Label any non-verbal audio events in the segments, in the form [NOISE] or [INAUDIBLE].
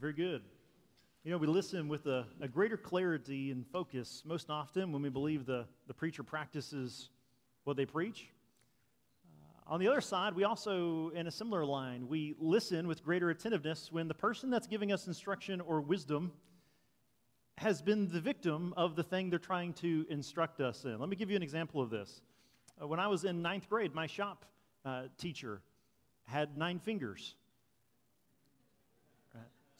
Very good. You know, we listen with a, a, greater clarity and focus most often when we believe the, the preacher practices what they preach. Uh, on the other side, we also, in a similar line, we listen with greater attentiveness when the person that's giving us instruction or wisdom has been the victim of the thing they're trying to instruct us in. Let me give you an example of this. Uh, when I was in ninth grade, my shop uh, teacher had nine fingers.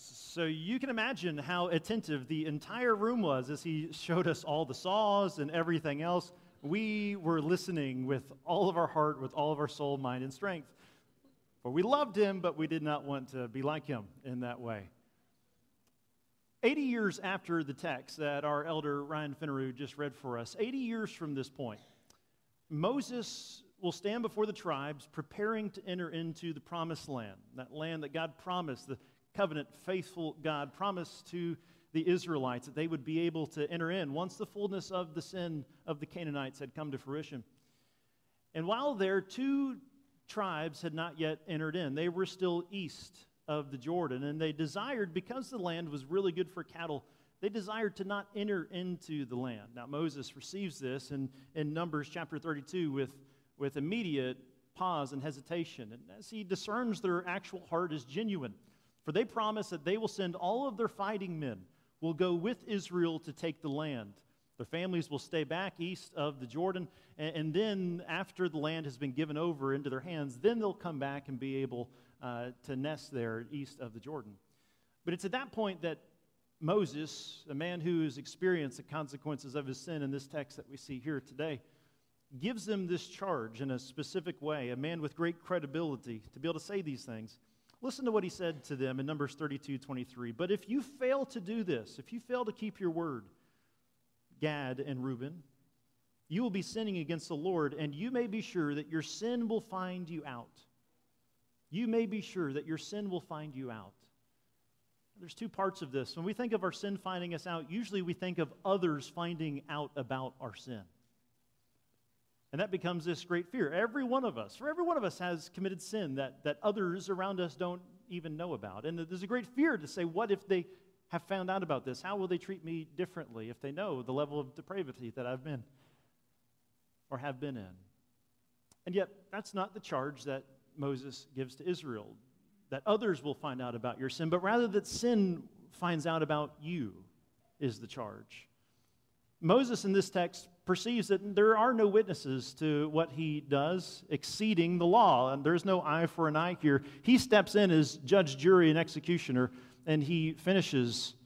So you can imagine how attentive the entire room was as he showed us all the saws and everything else. We were listening with all of our heart, with all of our soul, mind, and strength. For we loved him, but we did not want to be like him in that way. 80 years after the text that our elder Ryan Finneru just read for us, 80 years from this point, Moses will stand before the tribes preparing to enter into the promised land, that land that God promised, the covenant faithful God promised to the Israelites that they would be able to enter in once the fullness of the sin of the Canaanites had come to fruition. And while there, two tribes had not yet entered in. They were still east of the Jordan, and they desired, because the land was really good for cattle, they desired to not enter into the land. Now, Moses receives this in, in Numbers chapter 32 with, with immediate pause and hesitation. And as he discerns their actual heart is genuine, for they promise that they will send all of their fighting men, will go with Israel to take the land. Their families will stay back east of the Jordan, and, and then after the land has been given over into their hands, then they'll come back and be able uh, to nest there east of the Jordan. But it's at that point that Moses, a man who has experienced the consequences of his sin in this text that we see here today, gives them this charge in a specific way, a man with great credibility to be able to say these things. Listen to what he said to them in Numbers 32 23. But if you fail to do this, if you fail to keep your word, Gad and Reuben, you will be sinning against the Lord, and you may be sure that your sin will find you out. You may be sure that your sin will find you out. There's two parts of this. When we think of our sin finding us out, usually we think of others finding out about our sin. And that becomes this great fear. Every one of us, for every one of us has committed sin that, that others around us don't even know about. And there's a great fear to say, what if they have found out about this? How will they treat me differently if they know the level of depravity that I've been or have been in? And yet, that's not the charge that Moses gives to Israel, that others will find out about your sin, but rather that sin finds out about you is the charge. Moses in this text perceives that there are no witnesses to what he does exceeding the law, and there's no eye for an eye here. He steps in as judge, jury, and executioner, and he finishes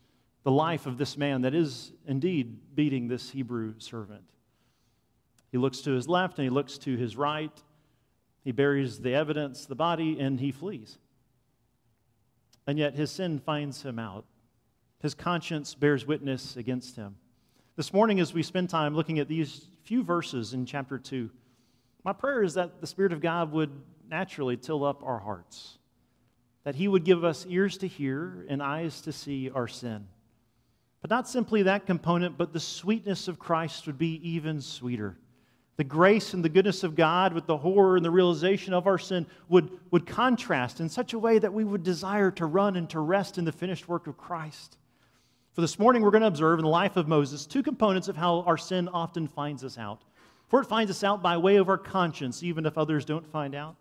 the life of this man that is indeed beating this Hebrew servant. He looks to his left and he looks to his right. He buries the evidence, the body, and he flees. And yet his sin finds him out. His conscience bears witness against him. This morning, as we spend time looking at these few verses in chapter 2, my prayer is that the Spirit of God would naturally till up our hearts, that He would give us ears to hear and eyes to see our sin. But not simply that component, but the sweetness of Christ would be even sweeter. The grace and the goodness of God with the horror and the realization of our sin would, would contrast in such a way that we would desire to run and to rest in the finished work of Christ. For this morning, we're going to observe in the life of Moses two components of how our sin often finds us out. For it finds us out by way of our conscience, even if others don't find out.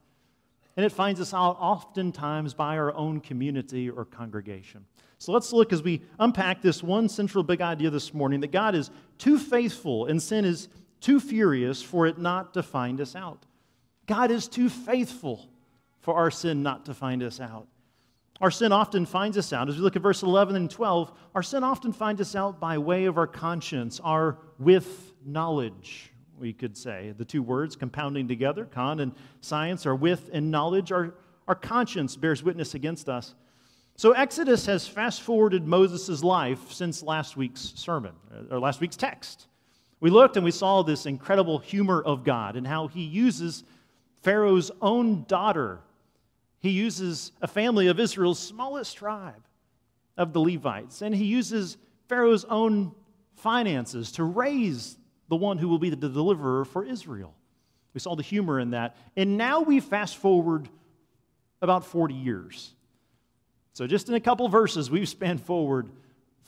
And it finds us out oftentimes by our own community or congregation. So let's look as we unpack this one central big idea this morning that God is too faithful and sin is too furious for it not to find us out. God is too faithful for our sin not to find us out. Our sin often finds us out. As we look at verse 11 and 12, our sin often finds us out by way of our conscience, our with knowledge, we could say. The two words compounding together, con and science, are with and knowledge. Our, our conscience bears witness against us. So Exodus has fast forwarded Moses' life since last week's sermon, or last week's text. We looked and we saw this incredible humor of God and how he uses Pharaoh's own daughter he uses a family of Israel's smallest tribe of the Levites, and he uses Pharaoh's own finances to raise the one who will be the deliverer for Israel. We saw the humor in that. And now we fast forward about 40 years. So, just in a couple verses, we've spanned forward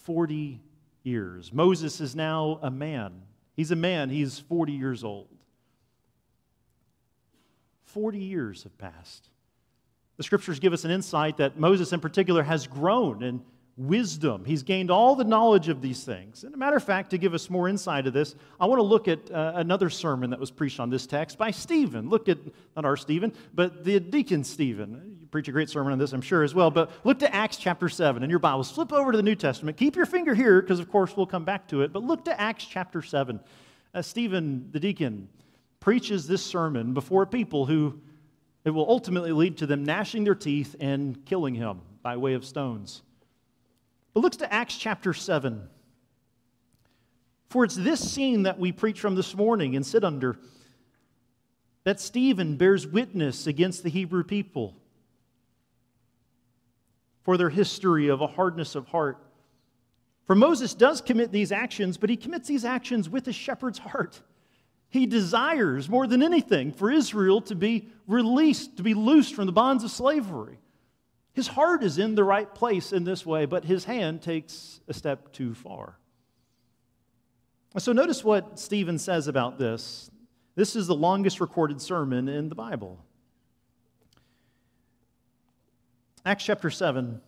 40 years. Moses is now a man. He's a man, he's 40 years old. 40 years have passed. The scriptures give us an insight that Moses, in particular, has grown in wisdom. He's gained all the knowledge of these things. And a matter of fact, to give us more insight of this, I want to look at uh, another sermon that was preached on this text by Stephen. Look at, not our Stephen, but the deacon Stephen. You preach a great sermon on this, I'm sure, as well. But look to Acts chapter 7 in your Bibles. Flip over to the New Testament. Keep your finger here, because of course we'll come back to it. But look to Acts chapter 7. Uh, Stephen, the deacon, preaches this sermon before people who it will ultimately lead to them gnashing their teeth and killing him by way of stones. But look to Acts chapter 7. For it's this scene that we preach from this morning and sit under that Stephen bears witness against the Hebrew people for their history of a hardness of heart. For Moses does commit these actions, but he commits these actions with a shepherd's heart. He desires more than anything for Israel to be released, to be loosed from the bonds of slavery. His heart is in the right place in this way, but his hand takes a step too far. So notice what Stephen says about this. This is the longest recorded sermon in the Bible. Acts chapter 7.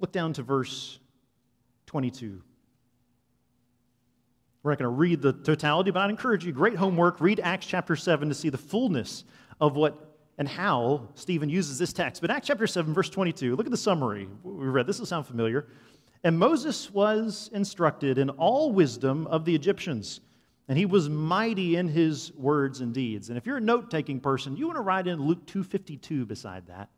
Look down to verse 22. We're not going to read the totality, but I'd encourage you, great homework, read Acts chapter 7 to see the fullness of what and how Stephen uses this text. But Acts chapter 7, verse 22, look at the summary we read. This will sound familiar. And Moses was instructed in all wisdom of the Egyptians, and he was mighty in his words and deeds. And if you're a note taking person, you want to write in Luke 2.52 beside that.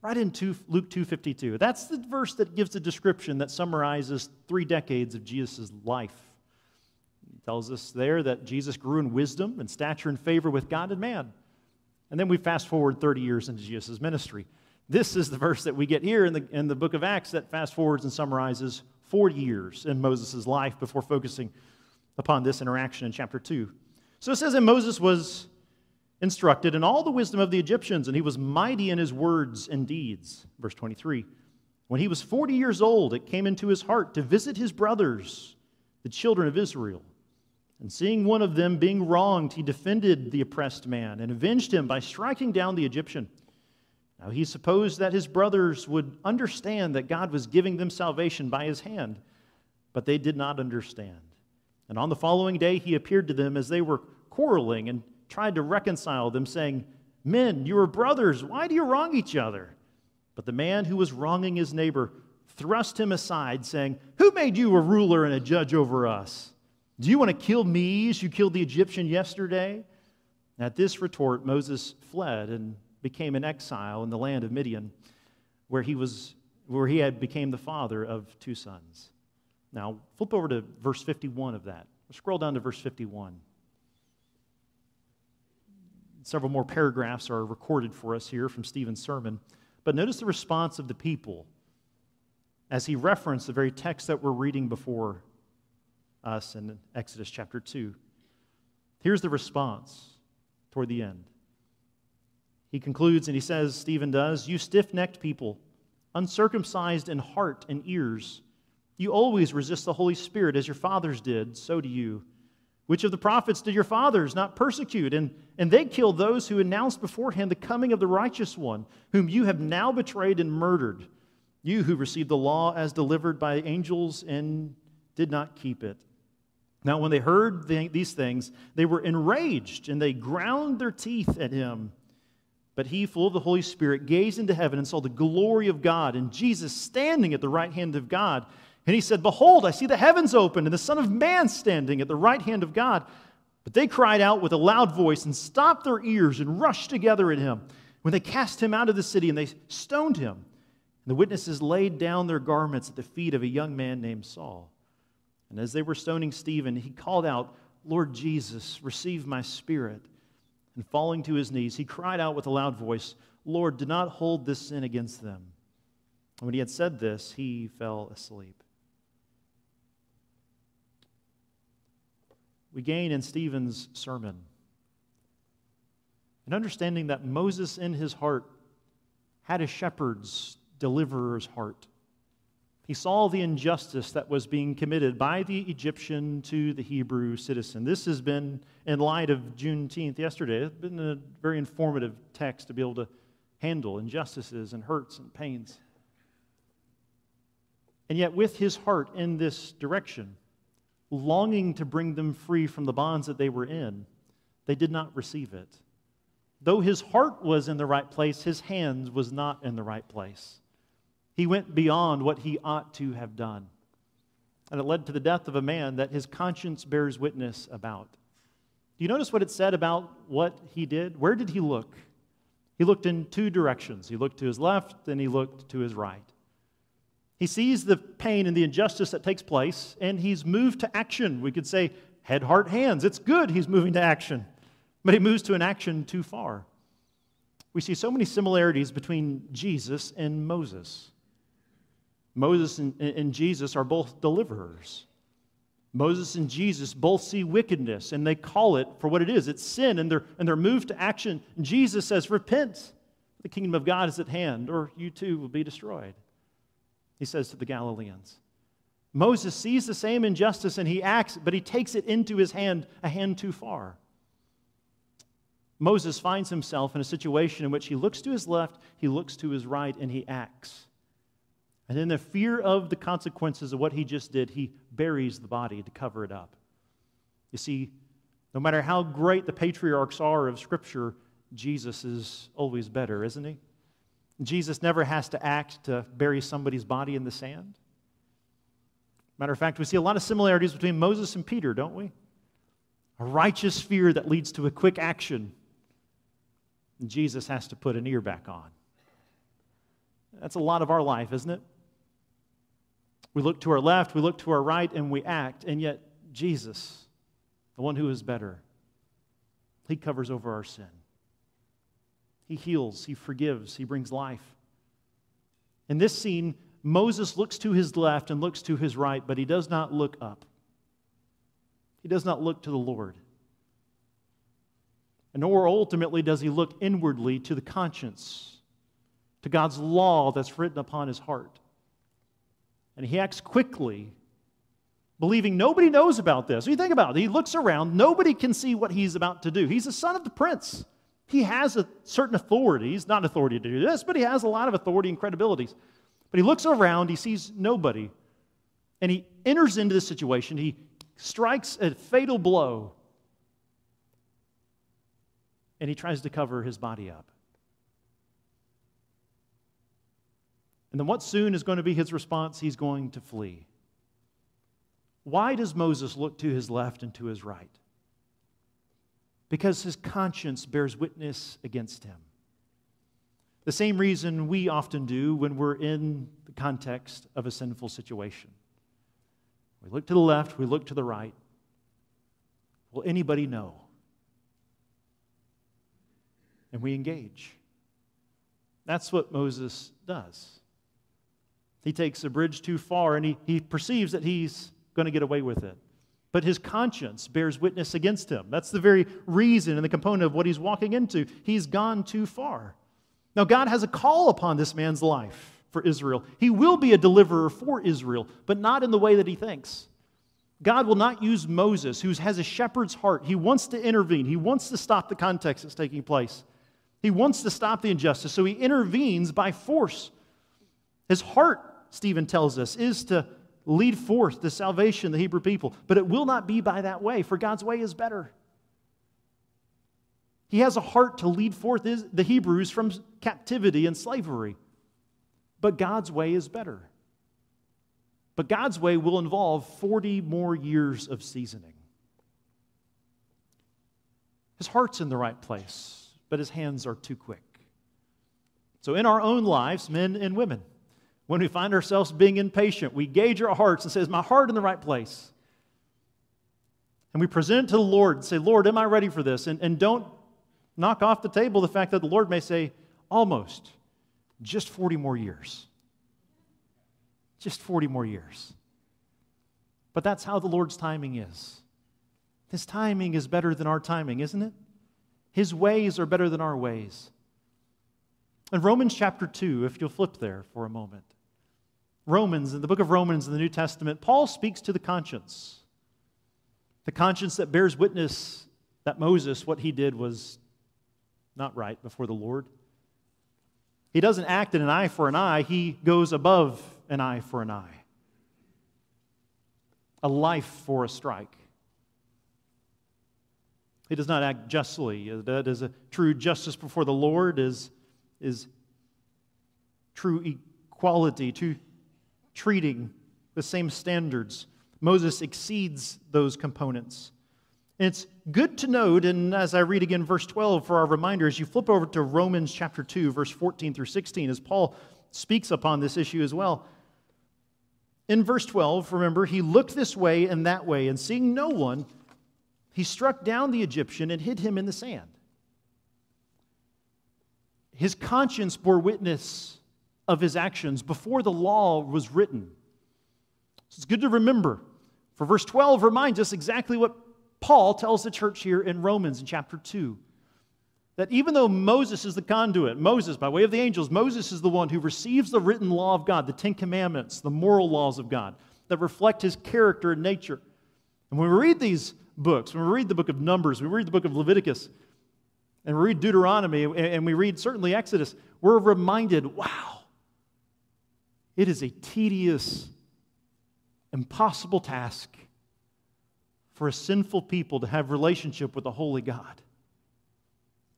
Write in two, Luke 2.52. That's the verse that gives the description that summarizes three decades of Jesus' life. Tells us there that Jesus grew in wisdom and stature and favor with God and man. And then we fast forward 30 years into Jesus' ministry. This is the verse that we get here in the, in the book of Acts that fast forwards and summarizes 40 years in Moses' life before focusing upon this interaction in chapter 2. So it says that Moses was instructed in all the wisdom of the Egyptians, and he was mighty in his words and deeds. Verse 23. When he was 40 years old, it came into his heart to visit his brothers, the children of Israel and seeing one of them being wronged, he defended the oppressed man and avenged him by striking down the Egyptian. Now he supposed that his brothers would understand that God was giving them salvation by his hand, but they did not understand. And on the following day he appeared to them as they were quarreling and tried to reconcile them, saying, Men, you are brothers. Why do you wrong each other? But the man who was wronging his neighbor thrust him aside, saying, Who made you a ruler and a judge over us? Do you want to kill me as you killed the Egyptian yesterday? At this retort, Moses fled and became an exile in the land of Midian, where he, was, where he had became the father of two sons. Now, flip over to verse 51 of that. Scroll down to verse 51. Several more paragraphs are recorded for us here from Stephen's sermon. But notice the response of the people as he referenced the very text that we're reading before us in Exodus chapter 2. Here's the response toward the end. He concludes and he says, Stephen does, You stiff necked people, uncircumcised in heart and ears, you always resist the Holy Spirit as your fathers did, so do you. Which of the prophets did your fathers not persecute? And, and they killed those who announced beforehand the coming of the righteous one, whom you have now betrayed and murdered. You who received the law as delivered by angels and did not keep it. Now, when they heard the, these things, they were enraged and they ground their teeth at him. But he, full of the Holy Spirit, gazed into heaven and saw the glory of God and Jesus standing at the right hand of God. And he said, Behold, I see the heavens opened and the Son of Man standing at the right hand of God. But they cried out with a loud voice and stopped their ears and rushed together at him. When they cast him out of the city and they stoned him, and the witnesses laid down their garments at the feet of a young man named Saul. And as they were stoning Stephen, he called out, Lord Jesus, receive my spirit. And falling to his knees, he cried out with a loud voice, Lord, do not hold this sin against them. And when he had said this, he fell asleep. We gain in Stephen's sermon an understanding that Moses, in his heart, had a shepherd's deliverer's heart. He saw the injustice that was being committed by the Egyptian to the Hebrew citizen. This has been, in light of Juneteenth yesterday, it's been a very informative text to be able to handle injustices and hurts and pains. And yet, with his heart in this direction, longing to bring them free from the bonds that they were in, they did not receive it. Though his heart was in the right place, his hands was not in the right place. He went beyond what he ought to have done. And it led to the death of a man that his conscience bears witness about. Do you notice what it said about what he did? Where did he look? He looked in two directions. He looked to his left and he looked to his right. He sees the pain and the injustice that takes place, and he's moved to action. We could say head, heart, hands. It's good he's moving to action, but he moves to an action too far. We see so many similarities between Jesus and Moses. Moses and, and, Jesus are both deliverers. Moses and Jesus both see wickedness and they call it for what it is it's sin, and they're, and they're moved to action. And Jesus says, Repent, the kingdom of God is at hand, or you too will be destroyed. He says to the Galileans. Moses sees the same injustice and he acts, but he takes it into his hand a hand too far. Moses finds himself in a situation in which he looks to his left, he looks to his right, and he acts. And in the fear of the consequences of what he just did, he buries the body to cover it up. You see, no matter how great the patriarchs are of Scripture, Jesus is always better, isn't he? Jesus never has to act to bury somebody's body in the sand. Matter of fact, we see a lot of similarities between Moses and Peter, don't we? A righteous fear that leads to a quick action. Jesus has to put an ear back on. That's a lot of our life, isn't it? We look to our left, we look to our right, and we act. And yet, Jesus, the one who is better, he covers over our sin. He heals, he forgives, he brings life. In this scene, Moses looks to his left and looks to his right, but he does not look up. He does not look to the Lord. And nor ultimately does he look inwardly to the conscience, to God's law that's written upon his heart. And he acts quickly, believing nobody knows about this. You think about it, he looks around, nobody can see what he's about to do. He's the son of the prince. He has a certain authority. He's not authority to do this, but he has a lot of authority and credibilities. But he looks around, he sees nobody, and he enters into this situation. He strikes a fatal blow, and he tries to cover his body up. And then what soon is going to be his response? He's going to flee. Why does Moses look to his left and to his right? Because his conscience bears witness against him. The same reason we often do when we're in the context of a sinful situation. We look to the left, we look to the right. Will anybody know? And we engage. That's what Moses does. He takes a bridge too far and he, he perceives that he's going to get away with it. But his conscience bears witness against him. That's the very reason and the component of what he's walking into. He's gone too far. Now, God has a call upon this man's life for Israel. He will be a deliverer for Israel, but not in the way that he thinks. God will not use Moses, who has a shepherd's heart. He wants to intervene, he wants to stop the context that's taking place. He wants to stop the injustice, so he intervenes by force. His heart, Stephen tells us, is to lead forth the salvation of the Hebrew people, but it will not be by that way, for God's way is better. He has a heart to lead forth the Hebrews from captivity and slavery. But God's way is better. But God's way will involve 40 more years of seasoning. His heart's in the right place, but his hands are too quick. So, in our own lives, men and women, when we find ourselves being impatient, we gauge our hearts and say, Is my heart in the right place? And we present it to the Lord and say, Lord, am I ready for this? And, and don't knock off the table the fact that the Lord may say, almost, just 40 more years. Just 40 more years. But that's how the Lord's timing is. His timing is better than our timing, isn't it? His ways are better than our ways. In Romans chapter 2, if you'll flip there for a moment. Romans, in the book of Romans in the New Testament, Paul speaks to the conscience. The conscience that bears witness that Moses, what he did was not right before the Lord. He doesn't act in an eye for an eye, he goes above an eye for an eye, a life for a strike. He does not act justly. That is a true justice before the Lord, is, is true equality, to treating the same standards. Moses exceeds those components. And it's good to note, and as I read again verse 12 for our reminder, as you flip over to Romans chapter 2, verse 14 through 16, as Paul speaks upon this issue as well. In verse 12, remember, he looked this way and that way, and seeing no one, he struck down the Egyptian and hid him in the sand. His conscience bore witness of his actions before the law was written. So it's good to remember. For verse 12 reminds us exactly what Paul tells the church here in Romans in chapter 2 that even though Moses is the conduit, Moses, by way of the angels, Moses is the one who receives the written law of God, the Ten Commandments, the moral laws of God that reflect his character and nature. And when we read these books. When we read the book of Numbers, we read the book of Leviticus, and we read Deuteronomy, and we read certainly Exodus, we're reminded wow, it is a tedious, impossible task for a sinful people to have relationship with the holy God.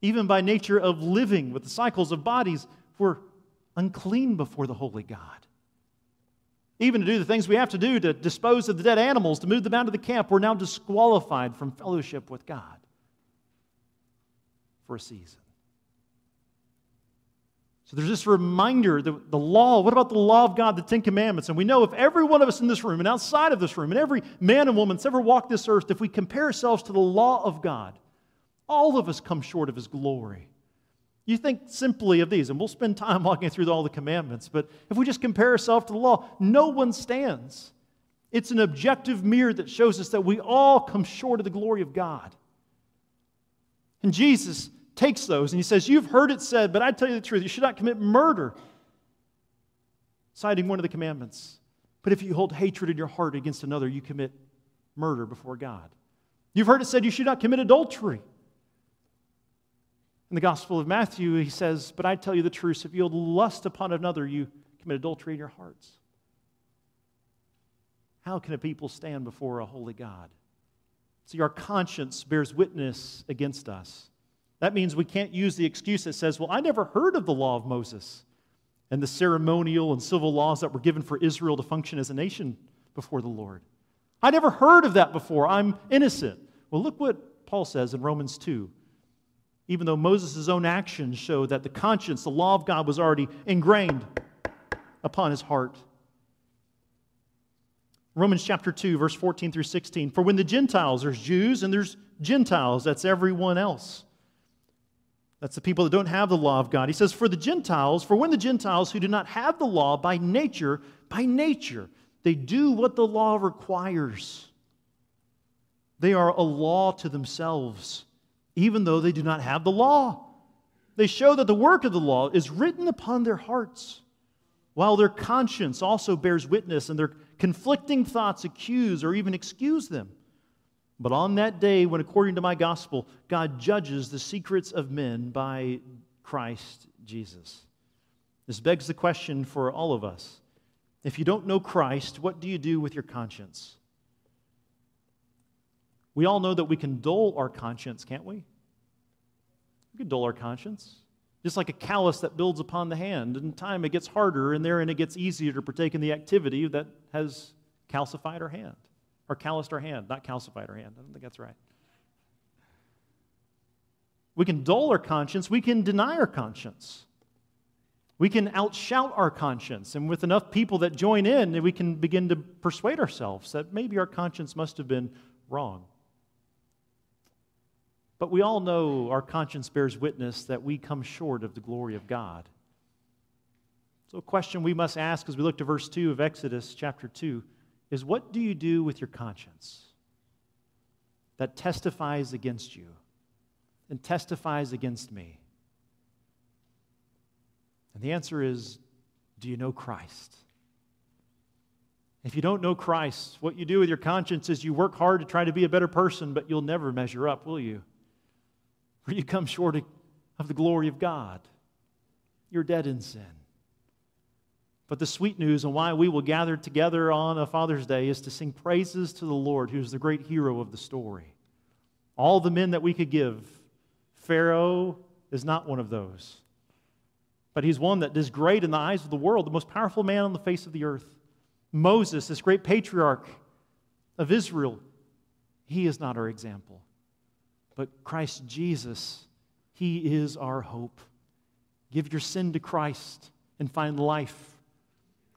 Even by nature of living with the cycles of bodies, we're unclean before the holy God even to do the things we have to do to dispose of the dead animals, to move them out of the camp, we're now disqualified from fellowship with God for a season. So there's this reminder that the law, what about the law of God, the Ten Commandments? And we know if every one of us in this room and outside of this room, and every man and woman that's ever walked this earth, if we compare ourselves to the law of God, all of us come short of his glory. You think simply of these, and we'll spend time [LAUGHS] walking through all the commandments, but if we just compare ourselves to the law, no one stands. It's an objective mirror that shows us that we all come short of the glory of God. And Jesus takes those and he says, You've heard it said, but I tell you the truth, you should not commit murder, citing one of the commandments. But if you hold hatred in your heart against another, you commit murder before God. You've heard it said, You should not commit adultery. In the Gospel of Matthew, he says, But I tell you the truth, if you lust upon another, you commit adultery in your hearts. How can a people stand before a holy God? See, our conscience bears witness against us. That means we can't use the excuse that says, Well, I never heard of the law of Moses and the ceremonial and civil laws that were given for Israel to function as a nation before the Lord. I never heard of that before. I'm innocent. Well, look what Paul says in Romans 2 even though Moses' own actions show that the conscience, the law of God, was already ingrained upon his heart. Romans chapter 2, verse 14 through 16. For when the Gentiles, there's Jews and there's Gentiles, that's everyone else. That's the people that don't have the law of God. He says, For the Gentiles, for when the Gentiles who do not have the law by nature, by nature, they do what the law requires. They are a law to themselves even though they do not have the law. They show that the work of the law is written upon their hearts, while their conscience also bears witness and their conflicting thoughts accuse or even excuse them. But on that day, when according to my gospel, God judges the secrets of men by Christ Jesus. This begs the question for all of us. If you don't know Christ, what do you do with your conscience? We all know that we can dull our conscience, can't we? We can dull our conscience. Just like a callus that builds upon the hand. In time, it gets harder, and therein it gets easier to partake in the activity that has calcified our hand, or calloused our hand, not calcified our hand. I don't think that's right. We can dull our conscience, we can deny our conscience. We can outshout our conscience, and with enough people that join in, we can begin to persuade ourselves that maybe our conscience must have been wrong. But we all know our conscience bears witness that we come short of the glory of God. So, a question we must ask as we look to verse 2 of Exodus chapter 2 is what do you do with your conscience that testifies against you and testifies against me? And the answer is do you know Christ? If you don't know Christ, what you do with your conscience is you work hard to try to be a better person, but you'll never measure up, will you? Or you come short of the glory of God. You're dead in sin. But the sweet news and why we will gather together on a Father's Day is to sing praises to the Lord, who's the great hero of the story. All the men that we could give, Pharaoh is not one of those. But he's one that is great in the eyes of the world, the most powerful man on the face of the earth. Moses, this great patriarch of Israel, he is not our example. But Christ Jesus, he is our hope. Give your sin to Christ and find life.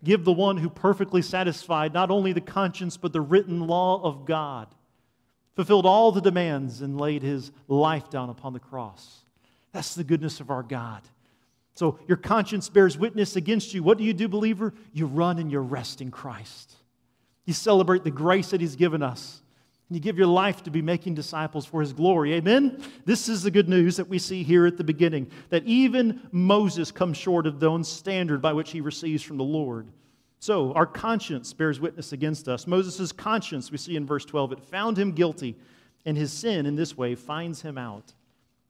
Give the one who perfectly satisfied not only the conscience, but the written law of God, fulfilled all the demands, and laid his life down upon the cross. That's the goodness of our God. So your conscience bears witness against you. What do you do, believer? You run and you rest in Christ. You celebrate the grace that He's given us. And you give your life to be making disciples for His glory. Amen? This is the good news that we see here at the beginning that even Moses comes short of the own standard by which he receives from the Lord. So our conscience bears witness against us. Moses' conscience, we see in verse 12, it found him guilty, and his sin in this way finds him out.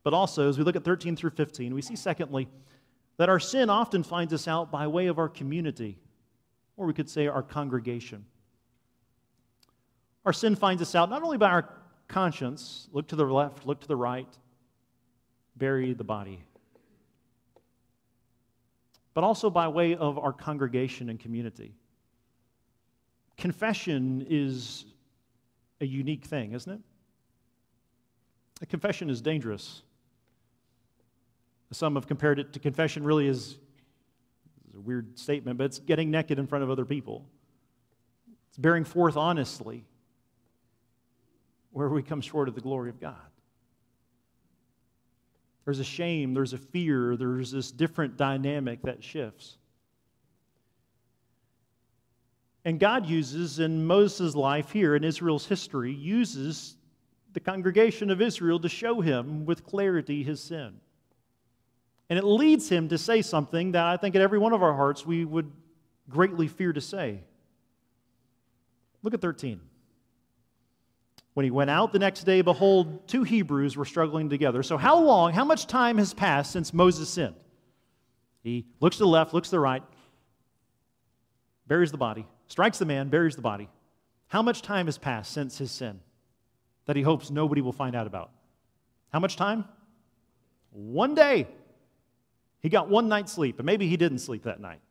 But also, as we look at 13 through 15, we see secondly, that our sin often finds us out by way of our community, or we could say our congregation. Our sin finds us out not only by our conscience, look to the left, look to the right, bury the body, but also by way of our congregation and community. Confession is a unique thing, isn't it? A confession is dangerous. Some have compared it to confession, really is a weird statement, but it's getting naked in front of other people. It's bearing forth honestly where we come short of the glory of God. There's a shame, there's a fear, there's this different dynamic that shifts. And God uses in Moses' life here in Israel's history, uses the congregation of Israel to show him with clarity his sin. And it leads him to say something that I think in every one of our hearts we would greatly fear to say. Look at 13. When he went out the next day, behold, two Hebrews were struggling together. So, how long, how much time has passed since Moses sinned? He looks to the left, looks to the right, buries the body, strikes the man, buries the body. How much time has passed since his sin that he hopes nobody will find out about? How much time? One day. He got one night's sleep, and maybe he didn't sleep that night.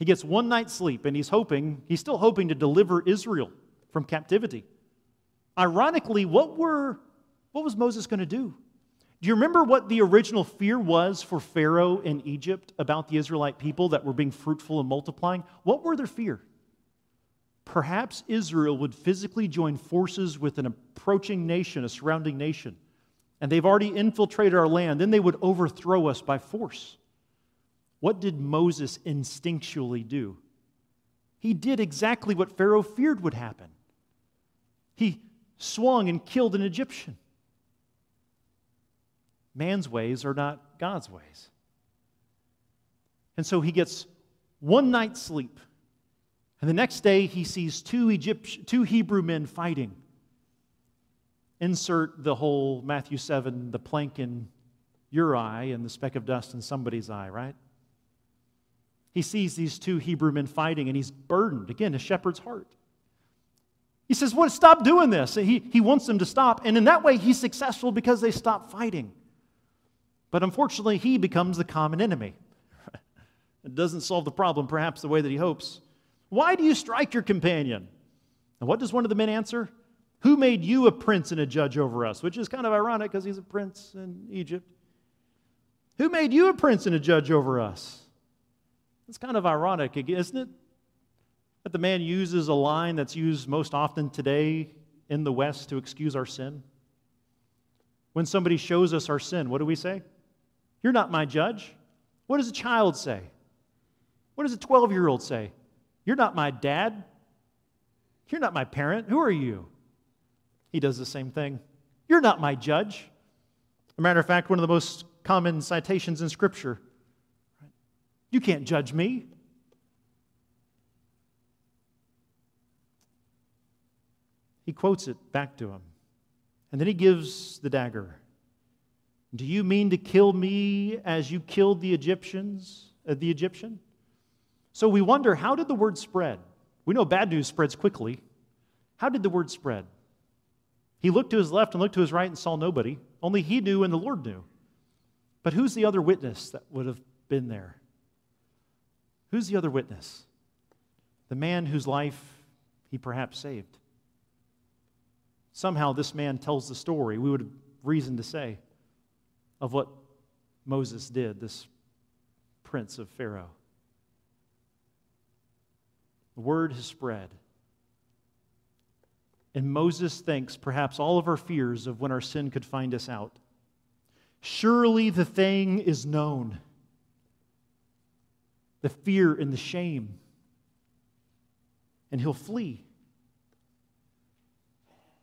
He gets one night's sleep, and he's hoping, he's still hoping to deliver Israel from captivity. Ironically, what were what was Moses going to do? Do you remember what the original fear was for Pharaoh in Egypt about the Israelite people that were being fruitful and multiplying? What were their fear? Perhaps Israel would physically join forces with an approaching nation, a surrounding nation, and they've already infiltrated our land, then they would overthrow us by force. What did Moses instinctually do? He did exactly what Pharaoh feared would happen. He swung and killed an Egyptian. Man's ways are not God's ways. And so he gets one night's sleep. And the next day he sees two, Egypt, two Hebrew men fighting insert the whole Matthew 7, the plank in your eye and the speck of dust in somebody's eye, right? He sees these two Hebrew men fighting and he's burdened. Again, a shepherd's heart. He says, What? Stop doing this. He, he wants them to stop. And in that way, he's successful because they stop fighting. But unfortunately, he becomes the common enemy. [LAUGHS] it doesn't solve the problem, perhaps, the way that he hopes. Why do you strike your companion? And what does one of the men answer? Who made you a prince and a judge over us? Which is kind of ironic because he's a prince in Egypt. Who made you a prince and a judge over us? It's kind of ironic, isn't it? That the man uses a line that's used most often today in the West to excuse our sin. When somebody shows us our sin, what do we say? You're not my judge. What does a child say? What does a 12 year old say? You're not my dad. You're not my parent. Who are you? he does the same thing. You're not my judge. a matter of fact, one of the most common citations in Scripture You can't judge me. He quotes it back to him. And then he gives the dagger. Do you mean to kill me as you killed the Egyptians, uh, the Egyptian? So we wonder how did the word spread? We know bad news spreads quickly. How did the word spread? He looked to his left and looked to his right and saw nobody. Only he knew and the Lord knew. But who's the other witness that would have been there? Who's the other witness? The man whose life he perhaps saved. Somehow this man tells the story, we would have reason to say, of what Moses did, this prince of Pharaoh. The word has spread. And Moses thinks perhaps all of our fears of when our sin could find us out. Surely the thing is known. The fear and the shame. And he'll flee.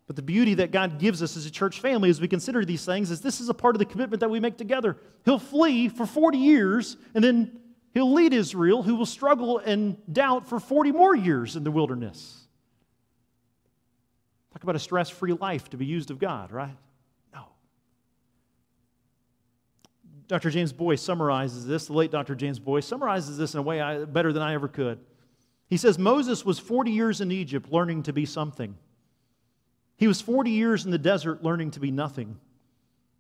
But the beauty that God gives us as a church family as we consider these things is this is a part of the commitment that we make together. He'll flee for 40 years, and then he'll lead Israel, who will struggle and doubt for 40 more years in the wilderness. Talk about a stress free life to be used of God, right? No. Dr. James Boice summarizes this, the late Dr. James Boice summarizes this in a way I, better than I ever could. He says Moses was 40 years in Egypt learning to be something. He was 40 years in the desert learning to be nothing.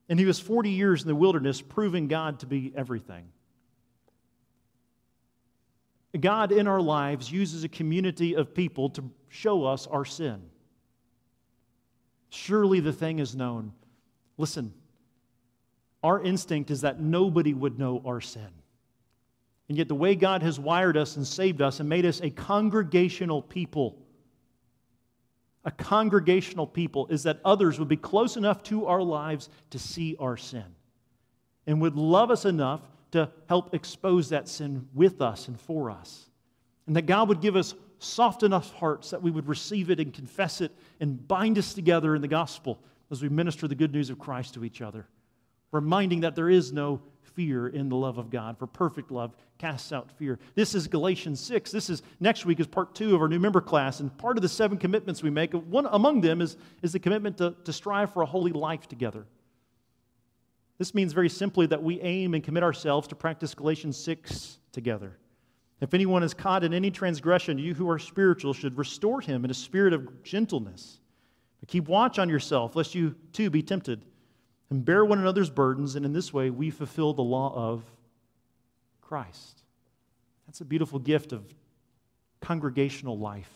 And he was 40 years in the wilderness proving God to be everything. God in our lives uses a community of people to show us our sin. Surely the thing is known. Listen, our instinct is that nobody would know our sin. And yet, the way God has wired us and saved us and made us a congregational people a congregational people is that others would be close enough to our lives to see our sin and would love us enough to help expose that sin with us and for us. And that God would give us soft enough hearts that we would receive it and confess it and bind us together in the gospel as we minister the good news of Christ to each other, reminding that there is no fear in the love of God, for perfect love casts out fear. This is Galatians 6. This is next week is part two of our new member class. And part of the seven commitments we make, one among them is, is the commitment to, to strive for a holy life together. This means very simply that we aim and commit ourselves to practice Galatians 6 together. If anyone is caught in any transgression, you who are spiritual should restore him in a spirit of gentleness. But keep watch on yourself, lest you too be tempted. And bear one another's burdens, and in this way we fulfill the law of Christ. That's a beautiful gift of congregational life,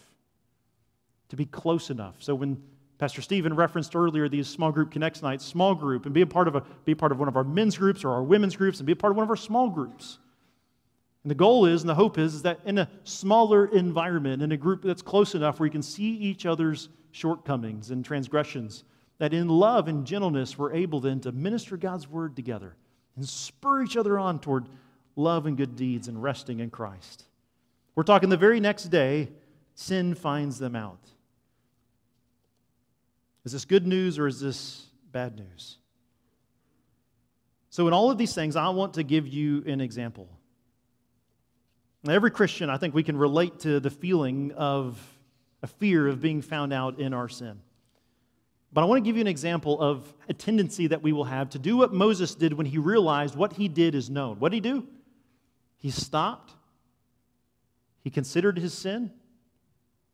to be close enough. So when Pastor Stephen referenced earlier these small group connects nights, small group, and be a part of a be part of one of our men's groups or our women's groups, and be a part of one of our small groups. And the goal is, and the hope is, is that in a smaller environment, in a group that's close enough where you can see each other's shortcomings and transgressions, that in love and gentleness we're able then to minister God's word together and spur each other on toward love and good deeds and resting in Christ. We're talking the very next day, sin finds them out. Is this good news or is this bad news? So, in all of these things, I want to give you an example. every Christian, I think we can relate to the feeling of a fear of being found out in our sin. But I want to give you an example of a tendency that we will have to do what Moses did when he realized what he did is known. What did he do? He stopped, he considered his sin,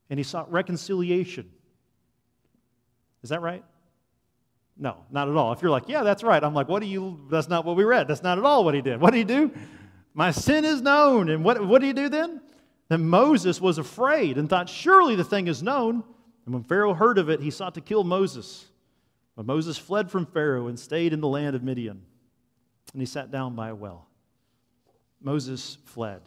and he sought reconciliation. Is that right? No, not at all. If you're like, yeah, that's right, I'm like, what do you, that's not what we read. That's not at all what he did. What did he do? My sin is known. And what, what did he do then? Then Moses was afraid and thought, surely the thing is known. And when Pharaoh heard of it, he sought to kill Moses. But Moses fled from Pharaoh and stayed in the land of Midian. And he sat down by a well. Moses fled.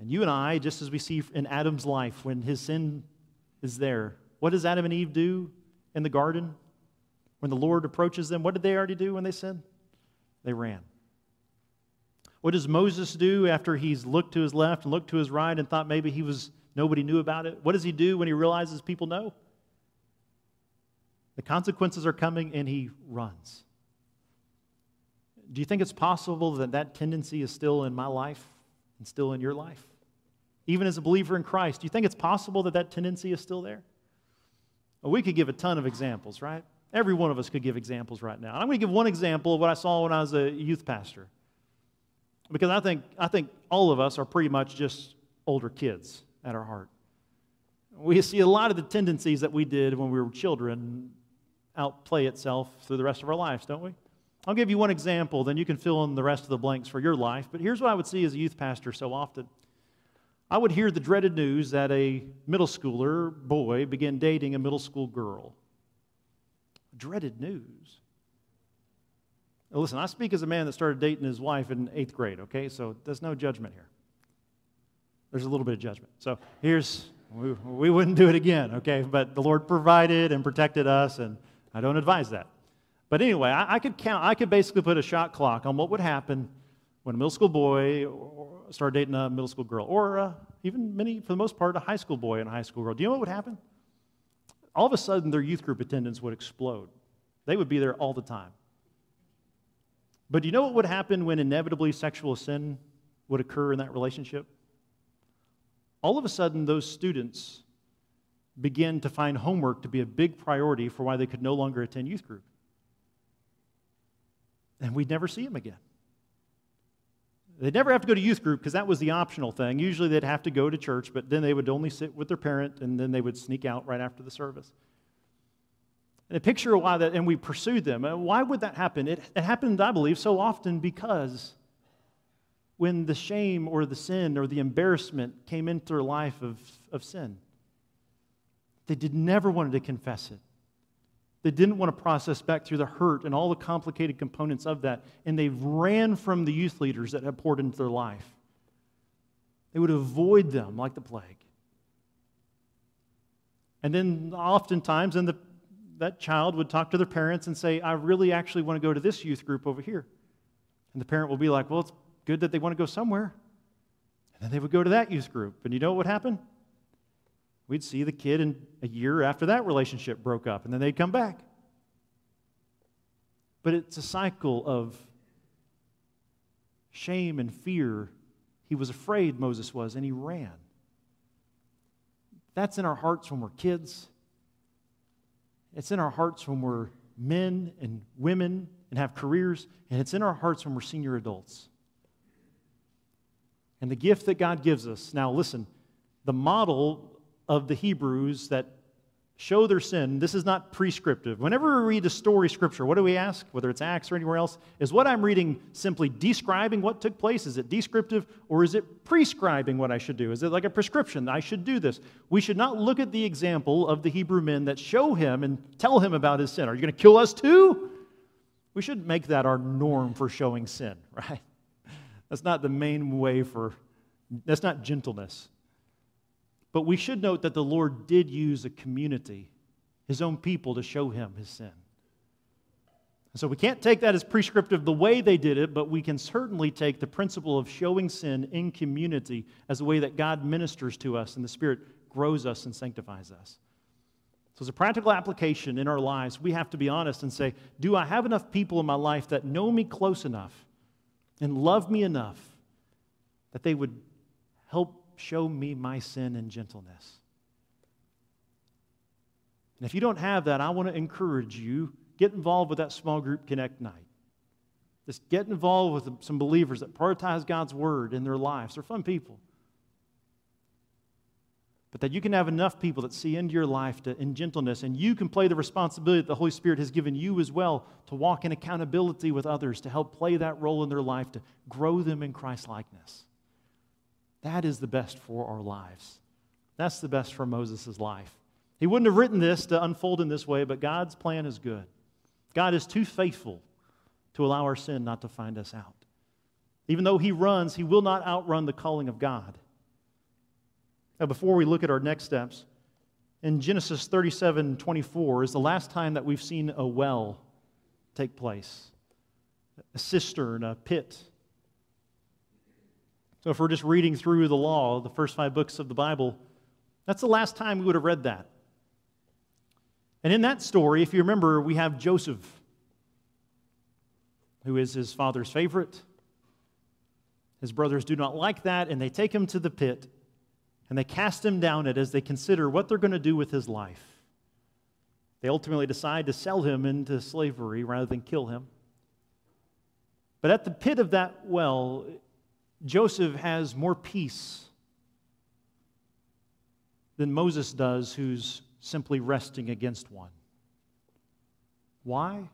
And you and I, just as we see in Adam's life, when his sin is there, what does Adam and Eve do in the garden? When the Lord approaches them, what did they already do when they sinned? They ran. What does Moses do after he's looked to his left and looked to his right and thought maybe he was nobody knew about it? What does he do when he realizes people know? The consequences are coming and he runs. Do you think it's possible that that tendency is still in my life and still in your life? Even as a believer in Christ, do you think it's possible that that tendency is still there? Well, we could give a ton of examples, right? Every one of us could give examples right now. I'm going to give one example of what I saw when I was a youth pastor. Because I think, I think all of us are pretty much just older kids at our heart. We see a lot of the tendencies that we did when we were children outplay itself through the rest of our lives, don't we? I'll give you one example, then you can fill in the rest of the blanks for your life. But here's what I would see as a youth pastor so often I would hear the dreaded news that a middle schooler boy began dating a middle school girl. Dreaded news. Now listen, I speak as a man that started dating his wife in eighth grade, okay? So there's no judgment here. There's a little bit of judgment. So here's, we, we wouldn't do it again, okay? But the Lord provided and protected us, and I don't advise that. But anyway, I, I, could count, I could basically put a shot clock on what would happen when a middle school boy started dating a middle school girl, or uh, even many, for the most part, a high school boy and a high school girl. Do you know what would happen? All of a sudden, their youth group attendance would explode. They would be there all the time. But do you know what would happen when inevitably sexual sin would occur in that relationship? All of a sudden, those students begin to find homework to be a big priority for why they could no longer attend youth group and we'd never see them again. They'd never have to go to youth group because that was the optional thing. Usually they'd have to go to church, but then they would only sit with their parent and then they would sneak out right after the service. And a picture of why that, and we pursued them. Why would that happen? It, it happened, I believe, so often because when the shame or the sin or the embarrassment came into their life of, of sin, they did never wanted to confess it. They didn't want to process back through the hurt and all the complicated components of that, and they ran from the youth leaders that had poured into their life. They would avoid them like the plague. And then oftentimes, and the, that child would talk to their parents and say, I really actually want to go to this youth group over here. And the parent will be like, Well, it's good that they want to go somewhere. And then they would go to that youth group. And you know what would happen? We'd see the kid in a year after that relationship broke up, and then they'd come back. But it's a cycle of shame and fear. He was afraid, Moses was, and he ran. That's in our hearts when we're kids. It's in our hearts when we're men and women and have careers, and it's in our hearts when we're senior adults. And the gift that God gives us, now listen, the model of the Hebrews that show their sin, this is not prescriptive. Whenever we read a story scripture, what do we ask, whether it's Acts or anywhere else? Is what I'm reading simply describing what took place? Is it descriptive or is it prescribing what I should do? Is it like a prescription? I should do this. We should not look at the example of the Hebrew men that show him and tell him about his sin. Are you going to kill us too? We should make that our norm for showing sin, [LAUGHS] right? That's not the main way for, that's not gentleness. But we should note that the Lord did use a community, his own people, to show him his sin. So we can't take that as prescriptive the way they did it, but we can certainly take the principle of showing sin in community as a way that God ministers to us and the Spirit grows us and sanctifies us. So, as a practical application in our lives, we have to be honest and say, Do I have enough people in my life that know me close enough and love me enough that they would help show me my sin and gentleness. And if you don't have that, I want to encourage you get involved with that small group connect night. Just get involved with some believers that prioritize God's word in their lives. They're fun people. But that you can have enough people that see into your life to, in gentleness, and you can play the responsibility that the Holy Spirit has given you as well to walk in accountability with others, to help play that role in their life, to grow them in Christ likeness. That is the best for our lives. That's the best for Moses' life. He wouldn't have written this to unfold in this way, but God's plan is good. God is too faithful to allow our sin not to find us out. Even though he runs, he will not outrun the calling of God. Now, before we look at our next steps, in Genesis 37 24 is the last time that we've seen a well take place a cistern, a pit, so if we're just reading through the law, the first five books of the Bible, that's the last time we would have read that. And in that story, if you remember, we have Joseph. who is his father's favorite. His brothers do not like that, and they take him to the pit and they cast him down it as they consider what they're going to do with his life. They ultimately decide to sell him into slavery rather than kill him. But at the pit of that well, Joseph has more peace than Moses does, who's simply resting against one. Why?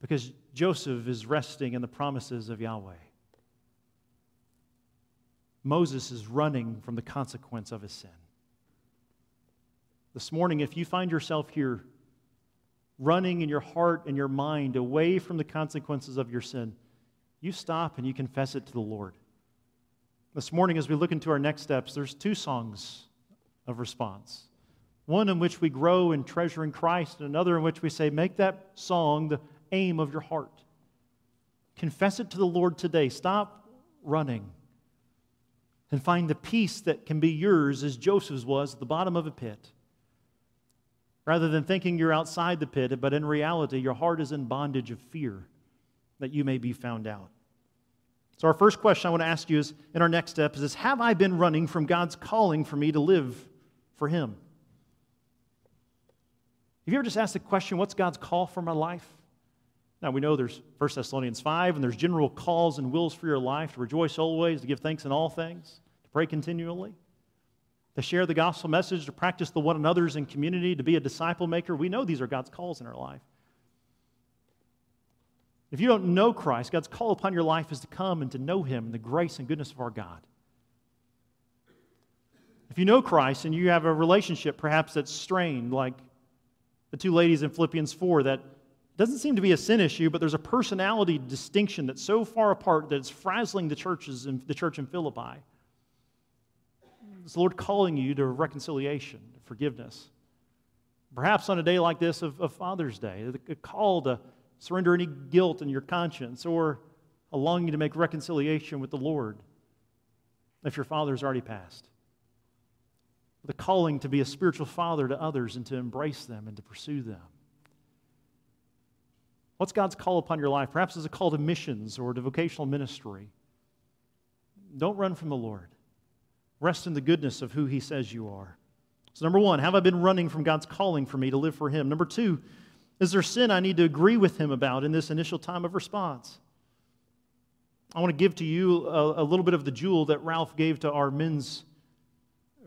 Because Joseph is resting in the promises of Yahweh. Moses is running from the consequence of his sin. This morning, if you find yourself here running in your heart and your mind away from the consequences of your sin, you stop and you confess it to the Lord. This morning, as we look into our next steps, there's two songs of response. One in which we grow in treasuring Christ, and another in which we say, Make that song the aim of your heart. Confess it to the Lord today. Stop running and find the peace that can be yours as Joseph's was at the bottom of a pit. Rather than thinking you're outside the pit, but in reality, your heart is in bondage of fear that you may be found out. So, our first question I want to ask you is in our next step is this Have I been running from God's calling for me to live for Him? Have you ever just asked the question, What's God's call for my life? Now, we know there's 1 Thessalonians 5, and there's general calls and wills for your life to rejoice always, to give thanks in all things, to pray continually, to share the gospel message, to practice the one another's in community, to be a disciple maker. We know these are God's calls in our life. If you don't know Christ, God's call upon your life is to come and to know Him and the grace and goodness of our God. If you know Christ and you have a relationship perhaps that's strained, like the two ladies in Philippians 4, that doesn't seem to be a sin issue, but there's a personality distinction that's so far apart that it's frazzling the churches in the church in Philippi. Is the Lord calling you to reconciliation, to forgiveness? Perhaps on a day like this of, of Father's Day, a call to surrender any guilt in your conscience, or a longing to make reconciliation with the Lord if your father's already passed. The calling to be a spiritual father to others and to embrace them and to pursue them. What's God's call upon your life? Perhaps it's a call to missions or to vocational ministry. Don't run from the Lord. Rest in the goodness of who He says you are. So, number one, have I been running from God's calling for me to live for Him? Number two, is there sin I need to agree with him about in this initial time of response? I want to give to you a, a, little bit of the jewel that Ralph gave to our men's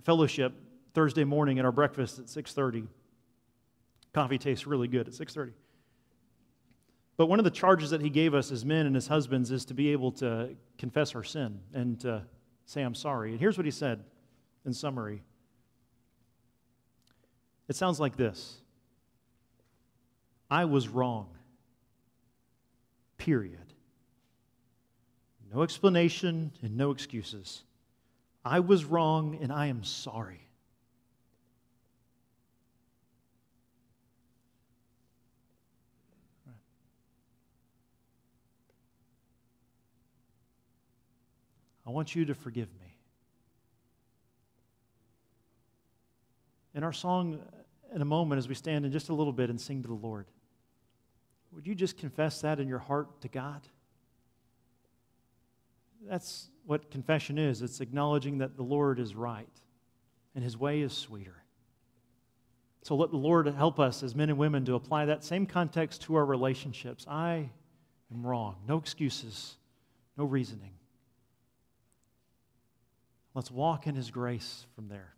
fellowship Thursday morning at our breakfast at 6:30. Coffee tastes really good at 6:30. But one of the charges that he gave us as men and as husbands is to be able to confess our sin and to say I'm sorry. And here's what he said in summary. It sounds like this. I was wrong. Period. No explanation and no excuses. I was wrong and I am sorry. I want you to forgive me. In our song, in a moment, as we stand in just a little bit and sing to the Lord. Would you just confess that in your heart to God? That's what confession is it's acknowledging that the Lord is right and his way is sweeter. So let the Lord help us as men and women to apply that same context to our relationships. I am wrong. No excuses, no reasoning. Let's walk in his grace from there.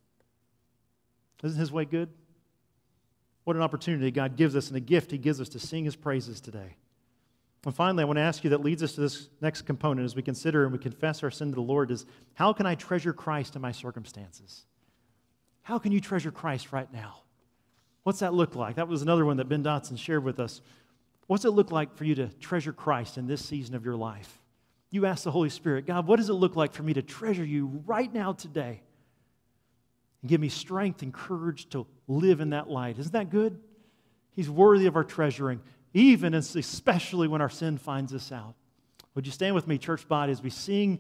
Isn't his way good? What an opportunity God gives us and a gift He gives us to sing His praises today. And finally, I want to ask you that leads us to this next component as we consider and we confess our sin to the Lord is how can I treasure Christ in my circumstances? How can you treasure Christ right now? What's that look like? That was another one that Ben Dotson shared with us. What's it look like for you to treasure Christ in this season of your life? You ask the Holy Spirit, God, what does it look like for me to treasure you right now today? and give me strength and courage to live in that light. Isn't that good? He's worthy of our treasuring, even and especially when our sin finds us out. Would you stand with me, church body, as we sing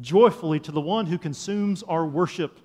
joyfully to the one who consumes our worship?